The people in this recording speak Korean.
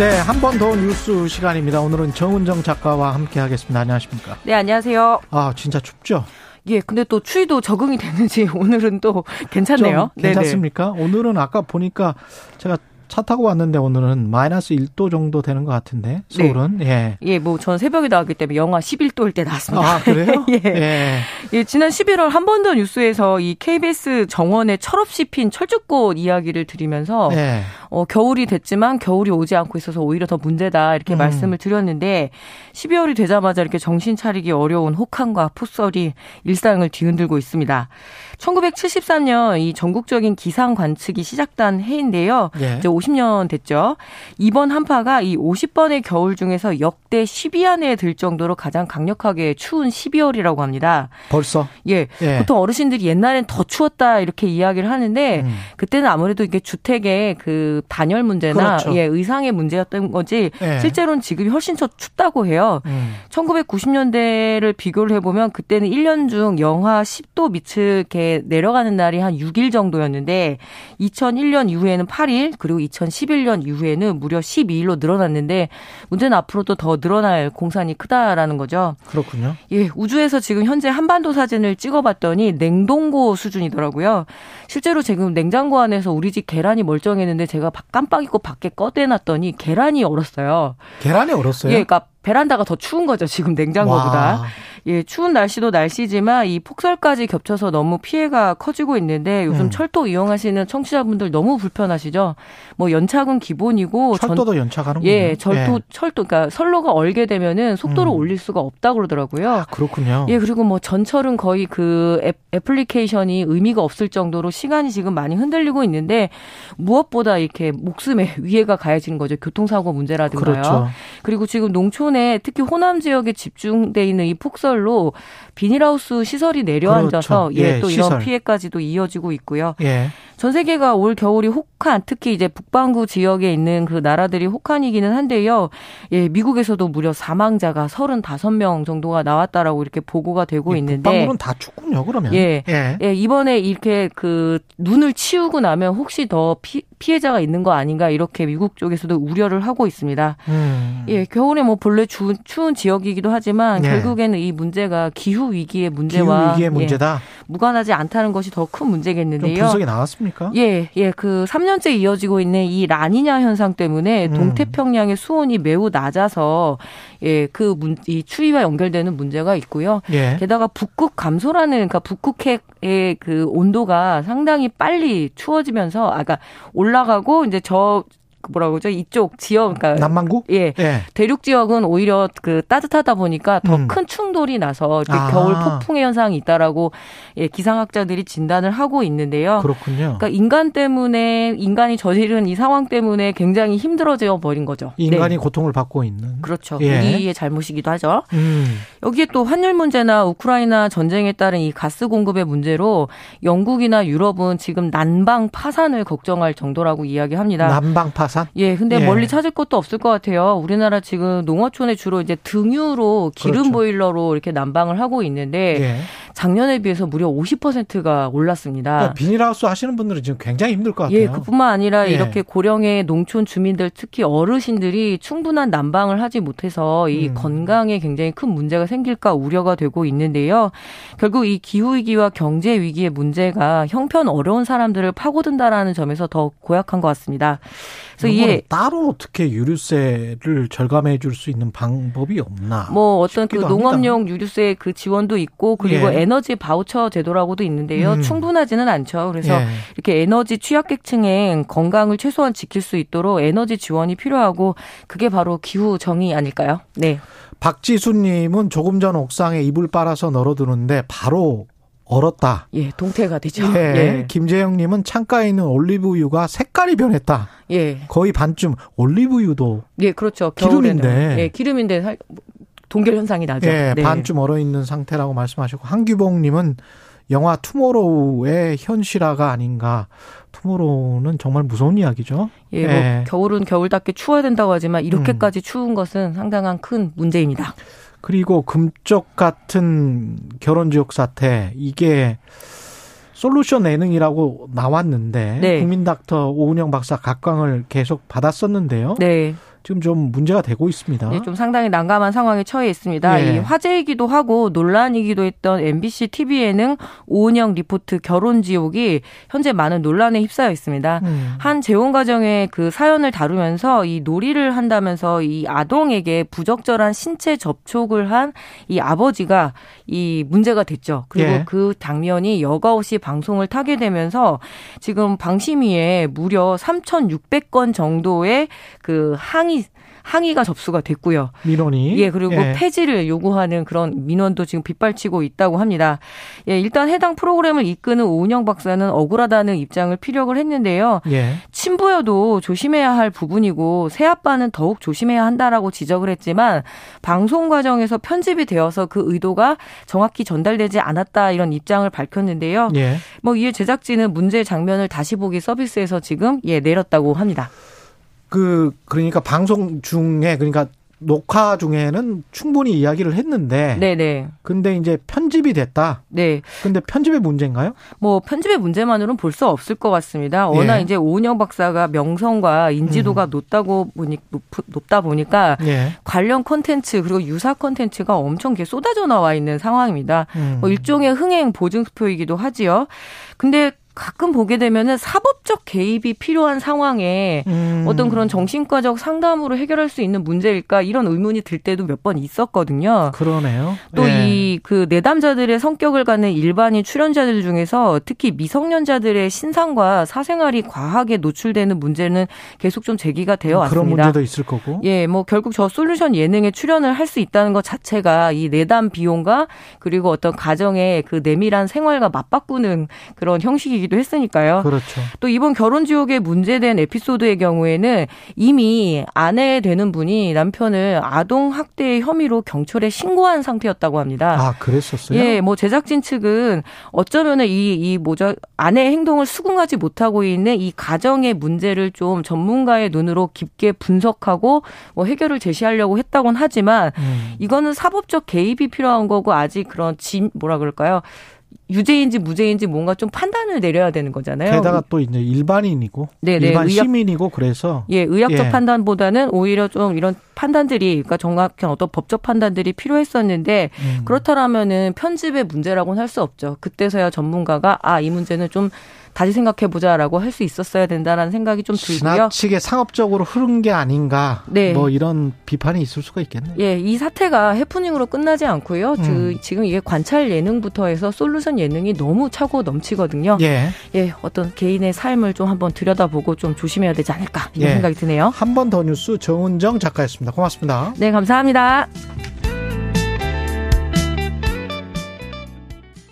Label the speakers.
Speaker 1: 네, 한 번 더 뉴스 시간입니다. 오늘은 정은정 작가와 함께 하겠습니다. 안녕하십니까?
Speaker 2: 네, 안녕하세요.
Speaker 1: 아, 진짜 춥죠?
Speaker 2: 예, 근데 또 추위도 적응이 되는지 오늘은 또 괜찮네요.
Speaker 1: 괜찮습니까? 네네. 오늘은 아까 보니까 제가 차 타고 왔는데 오늘은 마이너스 1도 정도 되는 것 같은데 서울은
Speaker 2: 네. 예. 예, 뭐 전 새벽에 나왔기 때문에 영하 11도일 때 나왔습니다.
Speaker 1: 아 그래요?
Speaker 2: 예. 예. 예. 지난 11월 한 번 더 뉴스에서 이 KBS 정원에 철없이 핀 철쭉꽃 이야기를 드리면서 예. 어, 겨울이 됐지만 겨울이 오지 않고 있어서 오히려 더 문제다 이렇게 음. 말씀을 드렸는데 12월이 되자마자 이렇게 정신 차리기 어려운 혹한과 폭설이 일상을 뒤흔들고 있습니다. 1973년 이 전국적인 기상 관측이 시작된 해인데요. 예. 이제 50년 됐죠. 이번 한파가 이 50번의 겨울 중에서 역대 10위 안에 들 정도로 가장 강력하게 추운 12월이라고 합니다.
Speaker 1: 벌써?
Speaker 2: 예. 예. 보통 어르신들이 옛날엔 더 추웠다 이렇게 이야기를 하는데 음. 그때는 아무래도 이게 주택의 그 단열 문제나 그렇죠. 예, 의상의 문제였던 거지 예. 실제로는 지금이 훨씬 더 춥다고 해요. 음. 1990년대를 비교를 해보면 그때는 1년 중 영하 10도 밑을 이렇게 내려가는 날이 한 6일 정도였는데 2001년 이후에는 8일 그리고 2011년 이후에는 무려 12일로 늘어났는데 문제는 앞으로도 더 늘어날 공산이 크다라는 거죠.
Speaker 1: 그렇군요.
Speaker 2: 예, 우주에서 지금 현재 한반도 사진을 찍어봤더니 냉동고 수준이더라고요. 실제로 지금 냉장고 안에서 우리 집 계란이 멀쩡했는데 제가 깜빡 잊고 밖에 꺼대놨더니 계란이 얼었어요.
Speaker 1: 계란이 얼었어요?
Speaker 2: 예, 그러니까 베란다가 더 추운 거죠, 지금 냉장고보다. 와. 예, 추운 날씨도 날씨지만 이 폭설까지 겹쳐서 너무 피해가 커지고 있는데 요즘 음. 철도 이용하시는 청취자분들 너무 불편하시죠? 뭐 연착은 기본이고
Speaker 1: 철도도 연착하는
Speaker 2: 예, 절도 예. 철도 그러니까 선로가 얼게 되면은 속도를 음. 올릴 수가 없다고 그러더라고요. 아,
Speaker 1: 그렇군요.
Speaker 2: 예, 그리고 뭐 전철은 거의 그 애, 애플리케이션이 의미가 없을 정도로 시간이 지금 많이 흔들리고 있는데 무엇보다 이렇게 목숨에 위해가 가해지는 거죠. 교통사고 문제라든가요. 그렇죠. 그리고 지금 농촌에 특히 호남 지역에 집중돼 있는 이 폭설 로 비닐하우스 시설이 내려앉아서 그렇죠. 예, 예, 또 시설. 이런 피해까지도 이어지고 있고요. 예. 전 세계가 올 겨울이 혹한 특히 이제 북반구 지역에 있는 그 나라들이 혹한이기는 한데요. 예, 미국에서도 무려 사망자가 35명 정도가 나왔다라고 이렇게 보고가 되고 예, 있는데
Speaker 1: 북반구는 다 춥군요. 그러면.
Speaker 2: 예. 예. 예, 이번에 이렇게 그 눈을 치우고 나면 혹시 더 피, 피해자가 있는 거 아닌가 이렇게 미국 쪽에서도 우려를 하고 있습니다. 음. 예, 겨울에 뭐 본래 추운, 추운 지역이기도 하지만 예. 결국에는 이 문제가 기후 위기의 문제와
Speaker 1: 기후 위기의 문제다. 예,
Speaker 2: 무관하지 않다는 것이 더 큰 문제겠는데요.
Speaker 1: 분석이 나왔습니까?
Speaker 2: 예, 예, 그 3년째 이어지고 있는 이 라니냐 현상 때문에 음. 동태평양의 수온이 매우 낮아서 예, 그 문, 이 추위와 연결되는 문제가 있고요. 예. 게다가 북극 감소라는 그러니까 북극핵의 그 온도가 상당히 빨리 추워지면서 아까 그러니까 올라가고 이제 저 뭐라고 그러죠? 이쪽 지역, 그러니까
Speaker 1: 남만구?
Speaker 2: 예, 예. 대륙 지역은 오히려 그 따뜻하다 보니까 더큰 음. 충돌이 나서 아. 겨울 폭풍의 현상이 있다라고 예, 기상학자들이 진단을 하고 있는데요.
Speaker 1: 그렇군요.
Speaker 2: 그러니까 인간 때문에 인간이 저지른 이 상황 때문에 굉장히 힘들어져 버린 거죠.
Speaker 1: 인간이 네. 고통을 받고 있는.
Speaker 2: 그렇죠. 예. 우리의 잘못이기도 하죠. 음. 여기에 또 환율 문제나 우크라이나 전쟁에 따른 이 가스 공급의 문제로 영국이나 유럽은 지금 난방 파산을 걱정할 정도라고 이야기합니다.
Speaker 1: 난방 파산.
Speaker 2: 부산? 예, 근데 예. 멀리 찾을 것도 없을 것 같아요. 우리나라 지금 농어촌에 주로 이제 등유로 기름 그렇죠. 보일러로 이렇게 난방을 하고 있는데 예. 작년에 비해서 무려 50%가 올랐습니다.
Speaker 1: 그러니까 비닐하우스 하시는 분들은 지금 굉장히 힘들 것 같아요.
Speaker 2: 예, 그뿐만 아니라 예. 이렇게 고령의 농촌 주민들 특히 어르신들이 충분한 난방을 하지 못해서 이 음. 건강에 굉장히 큰 문제가 생길까 우려가 되고 있는데요. 결국 이 기후 위기와 경제 위기의 문제가 형편 어려운 사람들을 파고든다라는 점에서 더 고약한 것 같습니다.
Speaker 1: 그래서 이게 따로 어떻게 유류세를 절감해 줄 수 있는 방법이 없나?
Speaker 2: 뭐 어떤 그 농업용 합니다. 유류세 그 지원도 있고 그리고 예. 에너지 바우처 제도라고도 있는데요. 음. 충분하지는 않죠. 그래서 예. 이렇게 에너지 취약계층의 건강을 최소한 지킬 수 있도록 에너지 지원이 필요하고 그게 바로 기후 정의 아닐까요? 네.
Speaker 1: 박지수님은 조금 전 옥상에 이불 빨아서 널어두는데 바로 얼었다.
Speaker 2: 예, 동태가 되죠.
Speaker 1: 예. 예. 김재영님은 창가에 있는 올리브유가 색깔이 변했다. 예. 거의 반쯤 올리브유도.
Speaker 2: 예, 그렇죠.
Speaker 1: 기름인데.
Speaker 2: 예, 기름인데 동결 현상이 나죠.
Speaker 1: 예, 네. 반쯤 얼어 있는 상태라고 말씀하시고 한규봉님은 영화 투모로우의 현실화가 아닌가. 투모로우는 정말 무서운 이야기죠.
Speaker 2: 예, 뭐 예. 겨울은 겨울답게 추워야 된다고 하지만 이렇게까지 음. 추운 것은 상당한 큰 문제입니다.
Speaker 1: 그리고 금쪽 같은 결혼 지역 사태 이게 솔루션 예능이라고 나왔는데 네. 국민 닥터 오은영 박사 각광을 계속 받았었는데요. 네. 지금 좀 문제가 되고 있습니다.
Speaker 2: 네, 좀 상당히 난감한 상황에 처해 있습니다. 예. 이 화제이기도 하고 논란이기도 했던 MBC TV 예능 오은영 리포트 결혼 지옥이 현재 많은 논란에 휩싸여 있습니다. 음. 한 재혼 가정의 그 사연을 다루면서 이 놀이를 한다면서 이 아동에게 부적절한 신체 접촉을 한 이 아버지가 이 문제가 됐죠. 그리고 예. 그 장면이 여과 없이 방송을 타게 되면서 지금 방심위에 무려 3,600건 정도의 그 항의 항의가 접수가 됐고요.
Speaker 1: 민원이
Speaker 2: 예 그리고 예. 폐지를 요구하는 그런 민원도 지금 빗발치고 있다고 합니다. 예 일단 해당 프로그램을 이끄는 오은영 박사는 억울하다는 입장을 피력을 했는데요. 예. 친부여도 조심해야 할 부분이고 새 아빠는 더욱 조심해야 한다라고 지적을 했지만 방송 과정에서 편집이 되어서 그 의도가 정확히 전달되지 않았다 이런 입장을 밝혔는데요. 예. 뭐 이에 제작진은 문제 장면을 다시 보기 서비스에서 지금 예 내렸다고 합니다.
Speaker 1: 그 그러니까 방송 중에 그러니까 녹화 중에는 충분히 이야기를 했는데 네네. 근데 이제 편집이 됐다. 네. 근데 편집의 문제인가요?
Speaker 2: 뭐 편집의 문제만으로는 볼 수 없을 것 같습니다. 워낙 예. 이제 오은영 박사가 명성과 인지도가 음. 높다고 보니 높, 높다 보니까 예. 관련 콘텐츠 그리고 유사 콘텐츠가 엄청 쏟아져 나와 있는 상황입니다. 음. 뭐 일종의 흥행 보증표이기도 하지요. 근데 가끔 보게 되면은 사법적 개입이 필요한 상황에 음. 어떤 그런 정신과적 상담으로 해결할 수 있는 문제일까 이런 의문이 들 때도 몇 번 있었거든요.
Speaker 1: 그러네요.
Speaker 2: 또 이그 예. 내담자들의 성격을 갖는 일반인 출연자들 중에서 특히 미성년자들의 신상과 사생활이 과하게 노출되는 문제는 계속 좀 제기가 되어 왔습니다.
Speaker 1: 그런 문제도 있을 거고.
Speaker 2: 예, 뭐 결국 저 솔루션 예능에 출연을 할 수 있다는 것 자체가 이 내담 비용과 그리고 어떤 가정의 그 내밀한 생활과 맞바꾸는 그런 형식이 기 되기도 했으니까요.
Speaker 1: 그렇죠.
Speaker 2: 또 이번 결혼 지옥에 문제된 에피소드의 경우에는 이미 아내 되는 분이 남편을 아동 학대 혐의로 경찰에 신고한 상태였다고 합니다.
Speaker 1: 아, 그랬었어요?
Speaker 2: 예, 뭐 제작진 측은 어쩌면은 이, 이 뭐죠, 아내의 행동을 수긍하지 못하고 있는 이 가정의 문제를 좀 전문가의 눈으로 깊게 분석하고 뭐 해결을 제시하려고 했다곤 하지만 음. 이거는 사법적 개입이 필요한 거고 아직 그런 진, 뭐라 그럴까요? 유죄인지 무죄인지 뭔가 좀 판단을 내려야 되는 거잖아요.
Speaker 1: 게다가 또 이제 일반인이고 네네, 일반 의학, 시민이고 그래서
Speaker 2: 예 의학적 예. 판단보다는 오히려 좀 이런 판단들이 그러니까 정확한 어떤 법적 판단들이 필요했었는데 음. 그렇다라면은 편집의 문제라고는 할 수 없죠. 그때서야 전문가가 아 이 문제는 좀 다시 생각해 보자라고 할 수 있었어야 된다라는 생각이 좀 들고요.
Speaker 1: 지나치게 상업적으로 흐른 게 아닌가. 네. 뭐 이런 비판이 있을 수가 있겠네요.
Speaker 2: 예, 이 사태가 해프닝으로 끝나지 않고요. 음. 지금 이게 관찰 예능부터 해서 솔루션 예능이 너무 차고 넘치거든요. 예. 예, 어떤 개인의 삶을 좀 한번 들여다보고 좀 조심해야 되지 않을까 이런 예. 생각이 드네요.
Speaker 1: 한 번 더 뉴스 정은정 작가였습니다. 고맙습니다.
Speaker 2: 네, 감사합니다.